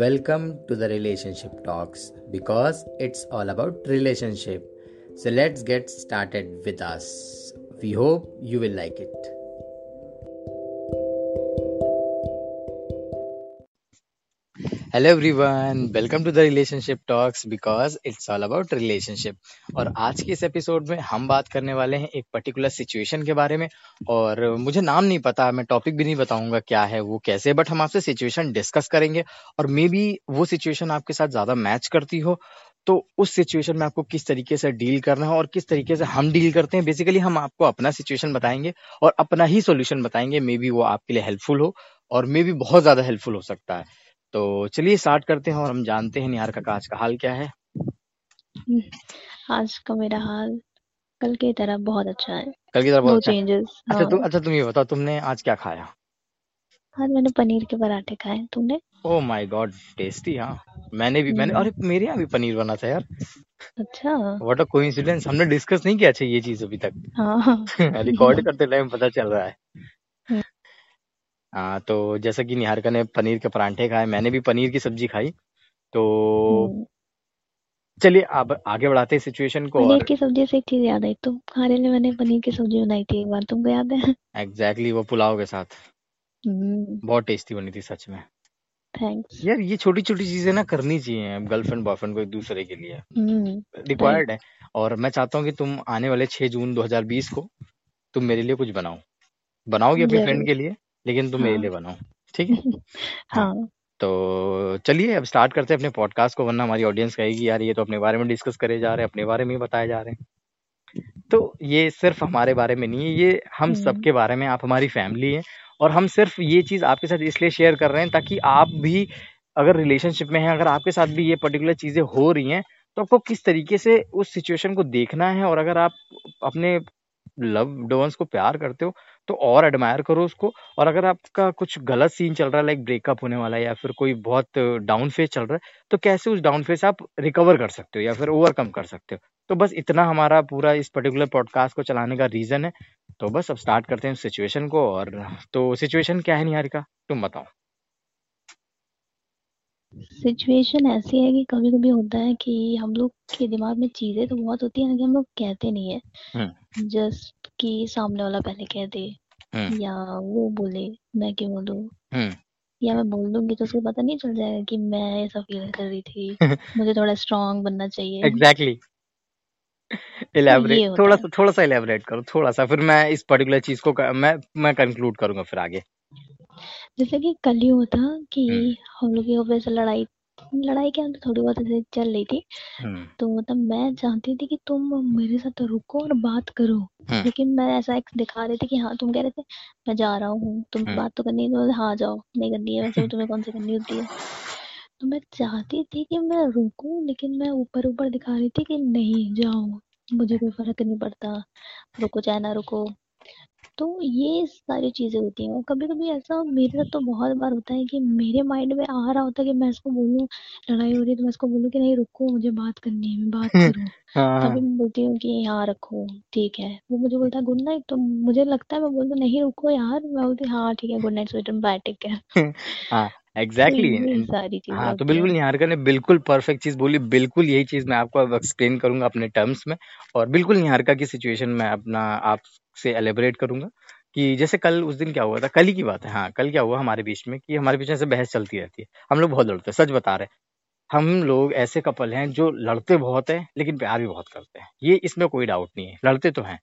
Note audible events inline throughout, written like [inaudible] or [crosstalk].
Welcome to the relationship talks because it's all about relationship. So let's get started with us. We hope you will like it. Hello everyone welcome to the relationship talks because it's all about relationship और आज के इस episode में हम बात करने वाले हैं एक पर्टिकुलर सिचुएशन के बारे में और मुझे नाम नहीं पता, मैं टॉपिक भी नहीं बताऊँगा क्या है, वो कैसे बट हम आपसे सिचुएशन डिस्कस करेंगे और मे बी वो सिचुएशन आपके साथ ज़्यादा मैच करती हो। तो उस सिचुएशन में आपको किस तरीके से डील करना है और किस तरीके से हम डील करते हैं बेसिकली हम आपको अपना सिचुएशन बताएँगे और अपना ही सोल्यूशन बताएँगे। मे बी वो आपके लिए हेल्पफुल हो और मे बी बहुत ज़्यादा हेल्पफुल हो सकता है। तो चलिए स्टार्ट करते हैं और हम जानते हैं निहार का आज का हाल क्या है। हम्म, आज का मेरा हाल कल की तरह बहुत अच्छा है। कल की तरह बहुत अच्छा चेंजेस अच्छा तुम हाँ अच्छा तुम ये बताओ तुमने आज क्या खाया? आज मैंने पनीर के पराठे खाए तुमने? ओह माय गॉड टेस्टी हाँ। मैंने भी मैंने हम्म। अरे मेरे यहाँ भी पनीर बना था यार। अच्छा। व्हाट अ कोइंसिडेंस हमने डिस्कस नहीं किया अच्छा ये चीज़ अभी तक। हाँ। [laughs] रिकॉर्ड करते टाइम पता चल रहा है। हाँ तो जैसा कि निहारिका ने पनीर के परांठे खाए मैंने भी पनीर की सब्ज़ी खाई। तो हम्म, चलिए अब आगे बढ़ाते हैं सिचुएशन को पनीर और की सब्ज़ी से एक चीज़ याद आई तुम खाने में मैंने पनीर की सब्ज़ी बनाई थी एक बार तुमको याद है? एग्जैक्टली exactly वो पुलाव के साथ। हम्म। बहुत टेस्टी बनी थी सच में। थैंक्स यार ये छोटी छोटी चीज़ें ना करनी चाहिए गर्लफ्रेंड बॉयफ्रेंड को एक दूसरे के लिए। हम्म। राइट रिक्वायर्ड है। और मैं चाहता हूँ कि तुम आने वाले 6 जून 2020 को तुम मेरे लिए कुछ बनाओ। बनाओगी अपनी फ्रेंड ज़रूर के लिए? लेकिन तुम मेरे लिए बनाओ ठीक है? [laughs] हाँ। हाँ। तो चलिए अब स्टार्ट करते हैं अपने पॉडकास्ट को वरना हमारी ऑडियंस कहेगी यार ये तो अपने बारे में डिस्कस करे जा रहे हैं अपने बारे में ही बताए जा रहे हैं। तो ये सिर्फ़ हमारे बारे में नहीं है ये हम हम्म। सबके बारे में आप हमारी फैमिली है और हम सिर्फ़ ये चीज़ आपके साथ इसलिए शेयर कर रहे हैं ताकि आप भी अगर रिलेशनशिप में हैं अगर आपके साथ भी ये पर्टिकुलर चीज़ें हो रही हैं तो आपको किस तरीके से उस सिचुएशन को देखना है और अगर आप अपने लव वंस को प्यार करते हो तो और एडमायर करो उसको। और अगर आपका कुछ गलत सीन चल रहा है लाइक ब्रेकअप होने वाला है या फिर कोई बहुत डाउन फ़ेज़ चल रहा है तो कैसे उस डाउन फ़ेज़ आप रिकवर कर सकते हो या फिर ओवरकम कर सकते हो? तो बस इतना हमारा पूरा इस पर्टिकुलर पॉडकास्ट को चलाने का रीजन है। तो बस अब स्टार्ट करते हैं सिचुएशन को और तो सिचुएशन क्या है निहारिका? तुम बताओ। सिचुएशन ऐसी है कि कभी कभी होता है कि हम लोग के दिमाग में चीज़ें तो बहुत होती है लेकिन हम लोग कहते नहीं है। हम्म। जस्ट कि सामने वाला पहले कह दे हम्म। या वो बोले मैं क्यों बोलूँ? हम्म। या मैं बोल दूँगी तो उसको पता नहीं चल जाएगा कि मैं ऐसा फील कर रही थी। [laughs] मुझे थोड़ा स्ट्रांग बनना चाहिए। एग्जैक्टली तो इलेबोरेट ये होता थोड़ा है। सा थोड़ा सा इलेबोरेट करो थोड़ा सा फिर मैं इस पर्टिकुलर चीज़ को क- मैं मैं कंक्लूड करूँगा फिर आगे। जैसे कि कल ही हुआ था कि हम्म। हम लोग की ऑफ़िस से लड़ाई लड़ाई क्या थोड़ी बहुत ऐसे चल रही थी। हम्म। तो मतलब मैं चाहती थी कि तुम मेरे साथ रुको और बात करो। हम्म। लेकिन मैं ऐसा एक दिखा रही थी कि हाँ तुम कह रहे थे मैं जा रहा हूँ तुम हम्म। बात तो करनी है तो हाँ जाओ नहीं करनी है वैसे भी तुम्हें कौन सी करनी होती है? तो मैं चाहती थी कि मैं रुकूं लेकिन मैं ऊपर ऊपर दिखा रही थी कि नहीं जाओ मुझे कोई फ़र्क नहीं पड़ता। रुको चाहे ना रुको। तो ये सारी चीज़ें होती हैं। और कभी कभी ऐसा मेरे साथ तो बहुत बार होता है कि मेरे माइंड में आ रहा होता है कि मैं इसको बोलूँ लड़ाई हो रही है तो मैं इसको बोलूँ कि नहीं रुको मुझे बात करनी है मैं बात [laughs] करूँ। हाँ। तभी मैं बोलती हूँ कि यहाँ रखो ठीक है। वो मुझे बोलता है गुड नाइट। तो मुझे लगता है मैं बोलती हूँ नहीं रुको यार। मैं बोलती हूँ हाँ ठीक है good night sweet bye take care. [laughs] हाँ। एग्जैक्टली सारी चीज़ें हाँ तो बिल्कुल निहारिका ने बिल्कुल परफेक्ट चीज़ बोली बिल्कुल यही चीज़ मैं आपको अब एक्सप्लेन करूँगा अपने टर्म्स में और बिल्कुल निहारिका की सिचुएशन में अपना आपसे एलेबरेट करूँगा कि जैसे कल उस दिन क्या हुआ था कल ही की बात है हाँ कल क्या हुआ हमारे बीच में कि हमारे बीच में से बहस चलती रहती है हम लोग बहुत लड़ते हैं सच बता रहे हैं। हम लोग ऐसे कपल हैं जो लड़ते बहुत है लेकिन प्यार भी बहुत करते हैं ये इसमें कोई डाउट नहीं है लड़ते तो हैं।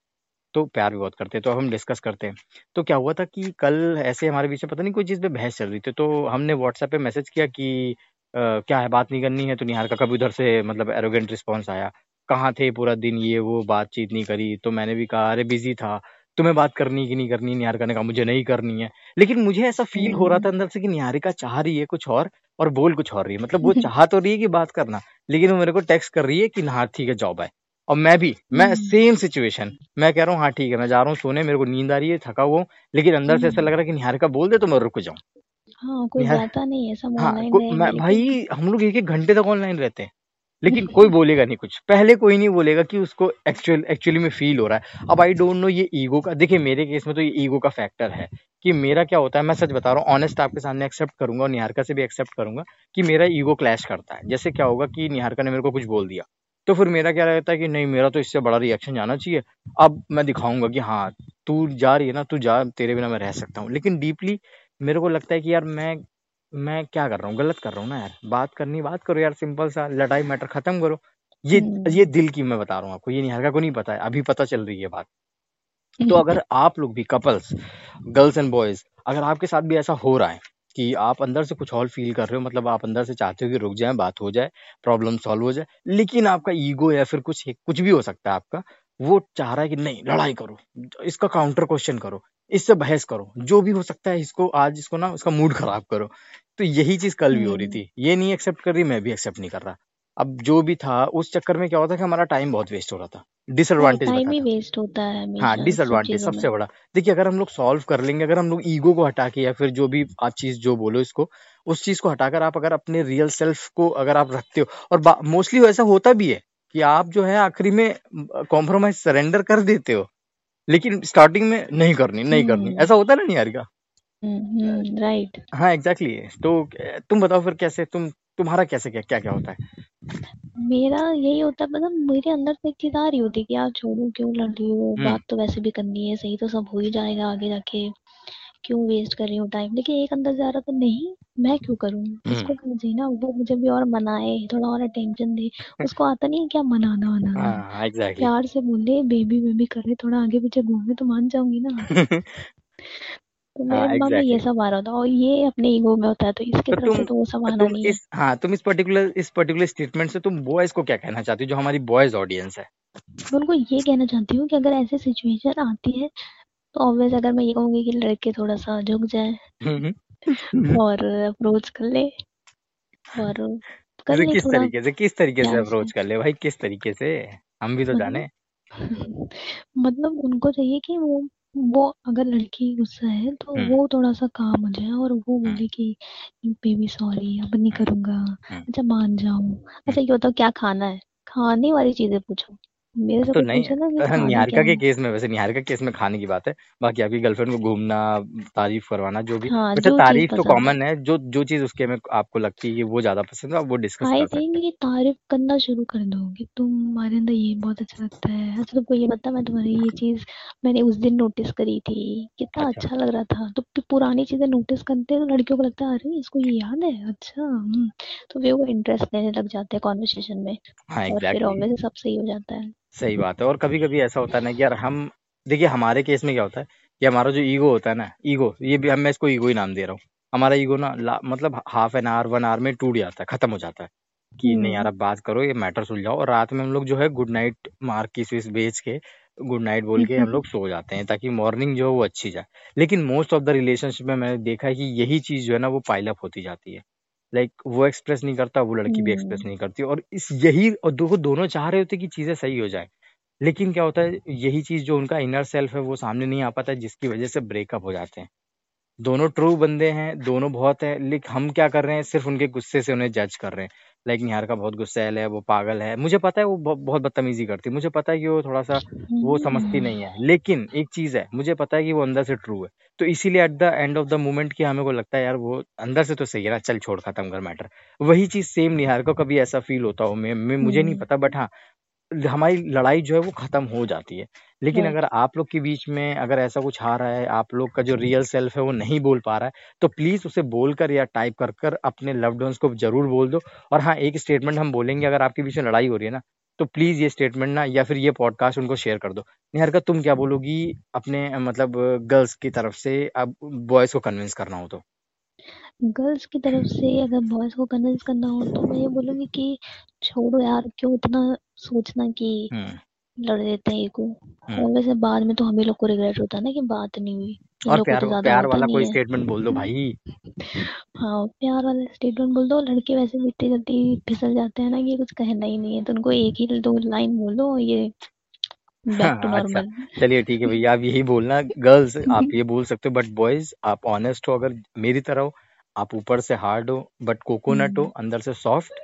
तो प्यार भी बहुत करते हैं तो अब हम डिस्कस करते हैं। तो क्या हुआ था कि कल ऐसे हमारे बीच में पता नहीं कोई चीज़ पे बहस चल रही थी तो हमने व्हाट्सएप पे मैसेज किया कि अ, क्या है बात नहीं करनी है तो निहार का कभी उधर से मतलब एरोगेंट रिस्पॉन्स आया। कहाँ थे पूरा दिन ये वो बातचीत नहीं करी तो मैंने भी कहा अरे बिज़ी था तुम्हें बात करनी कि नहीं करनी? निहारिका ने कहा मुझे नहीं करनी है। लेकिन मुझे ऐसा फील हो रहा था अंदर से कि निहारिका चाह रही है कुछ और और बोल कुछ और रही है। मतलब वो [laughs] चाह तो रही है कि बात करना लेकिन वो मेरे को टेक्स्ट कर रही है कि हाँ ठीक है जाओ बाय और मैं भी मैं हम्म। सेम सिचुएशन मैं कह रहा हूँ हाँ ठीक है मैं जा रहा हूँ सोने मेरे को नींद आ रही है थका हुआ लेकिन अंदर से ऐसा हम्म। लग रहा है कि निहारिका बोल दे तो मैं रुक जाऊँ। हाँ कोई जाता नहीं है सब हाँ मैं भाई हम लोग एक एक घंटे तक ऑनलाइन रहते हैं लेकिन कोई बोलेगा नहीं कुछ। पहले कोई नहीं बोलेगा कि उसको एक्चुअल एक्चुअली में फील हो रहा है। अब आई डोंट नो ये ईगो का देखिए मेरे केस में तो ये ईगो का फैक्टर है कि मेरा क्या होता है मैं सच बता रहा हूँ ऑनेस्ट आपके सामने एक्सेप्ट करूँगा और निहारिका से भी एक्सेप्ट करूँगा कि मेरा ईगो क्लैश करता है। जैसे क्या होगा कि निहारका ने मेरे को कुछ बोल दिया। तो फिर मेरा क्या रहता है कि नहीं मेरा तो इससे बड़ा रिएक्शन जाना चाहिए। अब मैं दिखाऊँगा कि हाँ तू जा रही है ना तू जा तेरे बिना मैं रह सकता हूँ। लेकिन डीपली मेरे को लगता है कि यार मैं मैं क्या कर रहा हूँ? गलत कर रहा हूँ ना यार। बात करनी बात करो यार सिंपल सा लड़ाई मैटर खत्म करो। ये हम्म। ये दिल की मैं बता रहा हूँ आपको ये निहारिका को नहीं पता है। अभी पता चल रही है बात। तो अगर आप लोग भी कपल्स गर्ल्स एंड बॉयज़ अगर आपके साथ भी ऐसा हो रहा है कि आप अंदर से कुछ और फील कर रहे हो मतलब आप अंदर से चाहते हो कि रुक जाए बात हो जाए प्रॉब्लम सॉल्व हो जाए लेकिन आपका ईगो या फिर कुछ कुछ भी हो सकता है आपका वो चाह रहा है कि नहीं लड़ाई करो इसका काउंटर क्वेश्चन करो इससे बहस करो जो भी हो सकता है इसको आज इसको ना उसका मूड खराब करो। तो यही चीज़ कल भी हो रही हम्म। थी ये नहीं एक्सेप्ट कर रही मैं भी एक्सेप्ट नहीं कर रहा। अब जो भी था उस चक्कर में क्या होता कि हमारा टाइम बहुत वेस्ट हो रहा था। राइट डिसएडवांटेज टाइम ही वेस्ट होता है हाँ डिसएडवांटेज सबसे बड़ा। देखिए अगर हम लोग सॉल्व कर लेंगे अगर हम लोग ईगो को हटा के या फिर जो भी आप चीज़ जो बोलो इसको उस चीज़ को हटाकर आप अगर अपने रियल सेल्फ को अगर आप रखते हो और मोस्टली ऐसा होता भी है कि आप जो है आखिरी में कॉम्प्रोमाइज सरेंडर कर देते हो लेकिन स्टार्टिंग में नहीं करनी नहीं करनी। हम्म। ऐसा होता है ना नहीं यारिका हम्म राइट हाँ एग्जैक्टली तो तुम बताओ फिर कैसे तुम तुम्हारा कैसे क्या क्या क्या होता है? मेरा यही होता है मतलब मेरे अंदर से एक चीज़ आ रही होती है कि यार छोड़ो क्यों लड़ रही हो? हम्म। बात तो वैसे भी करनी है सही तो सब हो ही जाएगा आगे जाके। क्यों वेस्ट कर रही हूँ टाइम लेकिन एक अंदर आ रहा था नहीं मैं क्यों करूँ? हम्म। उसको करना चाहिए ना वो मुझे भी और मनाए थोड़ा और अटेंशन दे। [laughs] उसको आता नहीं है क्या मनाना वनाना हाँ एग्जैक्टली प्यार से बोले बेबी बेबी करे थोड़ा आगे पीछे घूमे तो मान जाऊँगी ना। [laughs] तो मेरे हाँ दिमाग में ये सब आ रहा था और ये अपने ईगो में होता है तो इसके तो तरफ़ से तो वो सब आना तुम नहीं है। हाँ तुम इस पर्टिकुलर इस पर्टिकुलर स्टेटमेंट से तुम बॉयज़ को क्या कहना चाहती हो जो हमारी बॉयज़ ऑडियंस है? मैं उनको ये कहना चाहती हूँ कि अगर ऐसी सिचुएशन आती है तो ऑब्वियस अगर मैं ये कहूँगी कि लड़के थोड़ा सा झुक जाए हम्म, हम्म। और अप्रोच कर ले और कर ले किस तरीके से किस तरीके से अप्रोच कर ले भाई किस तरीके से? हम भी तो [laughs] जाने। मतलब उनको चाहिए कि वो वो अगर लड़की गुस्सा है तो हम्म। वो थोड़ा सा काम हो जाए और वो हम्म। बोले कि बेबी सॉरी अब नहीं हम्म। करूँगा। हम्म। अच्छा मान जाऊँ। हम्म। अच्छा ये बताओ क्या खाना है? खाने वाली चीज़ें पूछो। मेरे से तो नहीं पूछे ना कि [laughs] खाना निहारिका क्या के है? केस में वैसे निहारिका के केस में खाने की बात है। बाकी आपकी गर्लफ्रेंड को घूमना तारीफ़ करवाना जो भी। हाँ वैसे जो चीज़ तारीफ़ तो पसंद कॉमन है जो जो चीज़ उसके में आपको लगती है कि वो ज़्यादा पसंद है आप वो डिस्कस आई कर सकते थिंक हैं। ये तारीफ़ करना शुरू कर दो तुम्हारे अंदर ये बहुत अच्छा लगता है। अच्छा तुमको ये बता मैं तुम्हारी ये [laughs] चीज़ मैंने उस दिन नोटिस करी थी कितना अच्छा। अच्छा लग रहा था। तो पु- पुरानी चीज़ें नोटिस करते हैं तो लड़कियों को लगता है अरे इसको ये याद है? अच्छा हम्म। तो वे वो इंटरेस्ट लेने लग जाते हैं कॉन्वर्सेशन में हाँ और फिर एग्जैक्टली ऑब्वियसली सब सही हो जाता है। सही बात है। और कभी कभी ऐसा होता है ना कि यार हम देखिए हमारे केस में क्या होता है कि हमारा जो ईगो होता है ना ईगो ये भी हम मैं इसको ईगो ही नाम दे रहा हूँ। हमारा ईगो ना मतलब half an hour one hour में टूट जाता है खत्म हो जाता है कि नहीं यार हम्म। अब बात करो ये मैटर सुलझाओ। और रात में हम लोग जो है गुड नाइट मार की विस बेच के गुड नाइट बोल के हम लोग सो जाते हैं ताकि मॉर्निंग जो है वो अच्छी जाए। लेकिन मोस्ट ऑफ़ द रिलेशनशिप में मैंने देखा है कि यही चीज़ जो है ना वो पाइल अप होती जाती है। लाइक वो एक्सप्रेस नहीं करता वो लड़की भी एक्सप्रेस हम्म। नहीं करती और इस यही और दो दोनों चाह रहे होते कि चीज़ें सही हो जाए। लेकिन क्या होता है यही चीज़ जो उनका इनर सेल्फ है वो सामने नहीं आ पाता है जिसकी वजह से ब्रेकअप हो जाते हैं। दोनों ट्रू बंदे हैं दोनों बहुत है लेकिन हम क्या कर रहे हैं सिर्फ़ उनके गुस्से से उन्हें जज कर रहे हैं। लाइक निहार का बहुत गुस्सैल है वो पागल है। मुझे पता है वो बहुत बदतमीजी करती है। मुझे पता है कि वो थोड़ा सा वो समझती नहीं है। लेकिन एक चीज़ है मुझे पता है कि वो अंदर से ट्रू है। तो इसीलिए at the end of the moment की हमें को लगता है यार वो अंदर से तो सही है ना चल छोड़ खत्म कर मैटर वही चीज़ सेम निहार को कभी ऐसा फील होता हो मैं, मैं मुझे नहीं हम्म। पता बट हाँ हमारी लड़ाई जो है वो खत्म हो जाती है। लेकिन अगर आप लोग के बीच में अगर ऐसा कुछ आ रहा है आप लोग का जो रियल सेल्फ है वो नहीं बोल पा रहा है तो प्लीज़ उसे बोलकर या टाइप कर कर अपने लव्ड वंस को ज़रूर बोल दो। और हाँ एक स्टेटमेंट हम बोलेंगे अगर आपके बीच में लड़ाई हो रही है ना तो प्लीज़ ये स्टेटमेंट ना या फिर ये पॉडकास्ट उनको शेयर कर दो। निहारिका तुम क्या बोलोगी अपने मतलब गर्ल्स की तरफ़ से अब बॉयज़ को कन्विंस करना हो तो? गर्ल्स की तरफ़ से अगर बॉयज़ को कन्विंस करना हो तो मैं ये बोलूँगी कि छोड़ो यार क्यों इतना सोचना कि हम्म। लड़ देते हैं ईगो हम्म। और वैसे बाद में तो हम ही लोग को रिग्रेट होता है ना कि बात नहीं हुई। और प्यार तो प्यार वाला कोई स्टेटमेंट बोल दो भाई। हाँ प्यार वाला स्टेटमेंट बोल दो। लड़के वैसे भी इतनी जल्दी फिसल जाते हैं ना कि कुछ कहना ही नहीं है। तो उनको एक ही दो लाइन बोलो ये [laughs] हाँ, अच्छा चलिए ठीक है भैया आप यही बोलना। [laughs] गर्ल्स आप ये बोल सकते हो बट बॉयज़ आप ऑनेस्ट हो। अगर मेरी तरह हो आप ऊपर से हार्ड हो बट कोकोनट हो अंदर से सॉफ्ट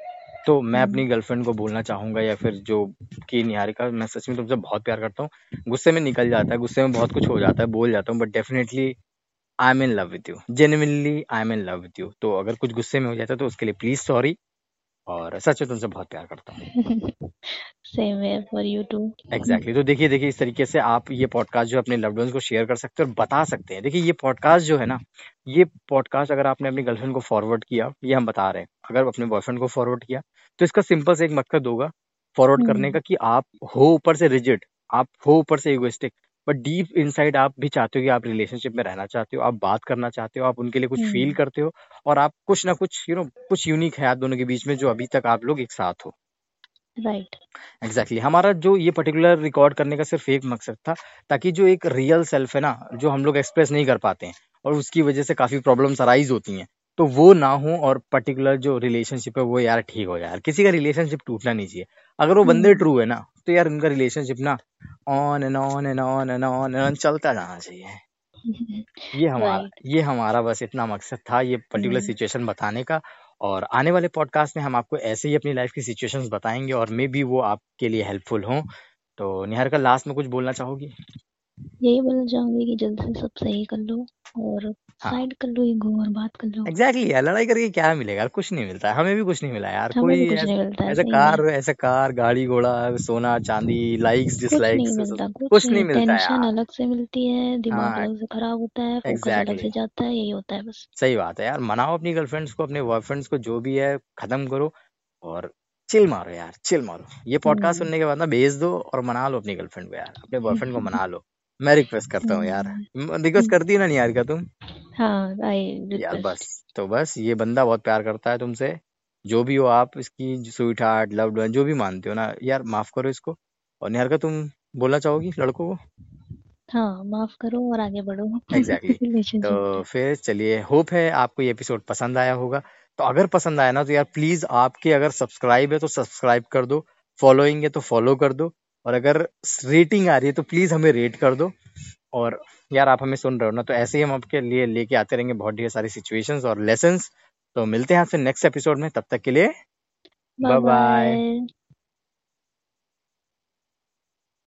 तो मैं अपनी गर्लफ्रेंड को बोलना चाहूँगा या फिर जो कि निहारिका मैं सच में तुमसे बहुत प्यार करता हूँ। गुस्से में निकल जाता है गुस्से में बहुत कुछ हो जाता है बोल जाता हूँ but definitely I am in love with you genuinely I am in love with you तो अगर कुछ गुस्से में हो जाता है तो उसके लिए प्लीज़ सॉरी और सच में तुमसे बहुत प्यार करता हूँ। सेम है फॉर यू टू एग्जैक्टली तो देखिए देखिए इस तरीके से आप ये पॉडकास्ट जो अपने लव्ड वंस को शेयर कर सकते हैं और बता सकते हैं। देखिए ये पॉडकास्ट जो है ना ये पॉडकास्ट अगर आपने अपनी गर्लफ्रेंड को फॉरवर्ड किया ये हम बता रहे हैं। अगर अपने बॉयफ्रेंड को फॉरवर्ड किया तो इसका सिंपल से एक मकसद होगा फॉरवर्ड करने का कि आप हो ऊपर से रिजिड आप हो ऊपर से इगोइस्टिक बट डीप इनसाइड आप भी चाहते हो कि आप रिलेशनशिप में रहना चाहते हो आप बात करना चाहते हो आप उनके लिए कुछ फील हम्म करते हो और आप कुछ ना कुछ यू नो कुछ यूनिक है आप दोनों के बीच में जो अभी तक आप लोग एक साथ हो। Right exactly exactly. हमारा जो ये पर्टिकुलर रिकॉर्ड करने का सिर्फ़ एक मकसद था ताकि जो एक रियल सेल्फ है ना जो हम लोग एक्सप्रेस नहीं कर पाते हैं और उसकी वजह से काफ़ी प्रॉब्लम्स अराइज होती हैं तो वो ना हो और पर्टिकुलर जो रिलेशनशिप है वो यार ठीक हो जाए। किसी का रिलेशनशिप टूटना नहीं चाहिए। अगर वो बंदे ट्रू है ना तो यार उनका रिलेशनशिप ना on and on and on and on and चलता जाना चाहिए ये [laughs] हमारा ये हमारा बस इतना मकसद था ये पर्टिकुलर हम्म। सिचुएशन बताने का। और आने वाले पॉडकास्ट में हम आपको ऐसे ही अपनी लाइफ की सिचुएशंस बताएँगे और मे भी वो आपके लिए हेल्पफुल हों। तो निहार का लास्ट में कुछ बोलना चाहोगी? यही बोलना चाहूँगी कि जल्द से सब सही कर लो। और हाँ। साइड कर लो ईगो और बात कर लो। एग्जैक्टली exactly, यार लड़ाई करके क्या मिलेगा? यार कुछ नहीं मिलता है हमें भी कुछ नहीं मिला यार हमें भी कोई कुछ नहीं मिलता है ऐसा सही कार ऐसा कार गाड़ी घोड़ा सोना चांदी लाइक्स कुछ नहीं डिसलाइक्स मिलता कुछ कुछ नहीं। मिलता टेंशन यार। अलग से मिलती है दिमाग हाँ अलग से खराब होता है फोकस अलग से जाता है यही होता है बस। सही बात है यार मनाओ अपनी गर्लफ्रेंड्स को अपने बॉयफ्रेंड्स को जो भी है खत्म करो और चिल मारो यार चिल मारो। ये पॉडकास्ट हम्म। सुनने के बाद ना भेज दो और मना लो अपनी गर्लफ्रेंड को यार अपने बॉयफ्रेंड को मना [laughs] लो। मैं रिक्वेस्ट करता हूँ यार। रिक्वेस्ट करती है ना नहीं यार क्या तुम? हाँ यार बस तो बस ये बंदा बहुत प्यार करता है तुमसे। जो भी हो आप इसकी स्वीट हार्ट लव्ड वन जो भी मानते हो ना यार माफ़ करो इसको। और निहार का तुम बोलना चाहोगी लड़कों को? हाँ माफ़ करो और आगे बढ़ो। Exactly exactly. [laughs] तो फिर चलिए होप है आपको ये एपिसोड पसंद आया होगा। तो अगर पसंद आया ना तो यार प्लीज़ आपके अगर सब्सक्राइब है तो सब्सक्राइब कर दो। फॉलोइंग है तो फॉलो कर दो। और अगर रेटिंग आ रही है तो प्लीज़ हमें रेट कर दो। और यार आप हमें सुन रहे हो ना तो ऐसे ही हम आपके लिए लेके आते रहेंगे बहुत ढेर सारी सिचुएशन और लेसन तो मिलते हैं आपसे नेक्स्ट एपिसोड में तब तक के लिए बाय बाय बाय बाय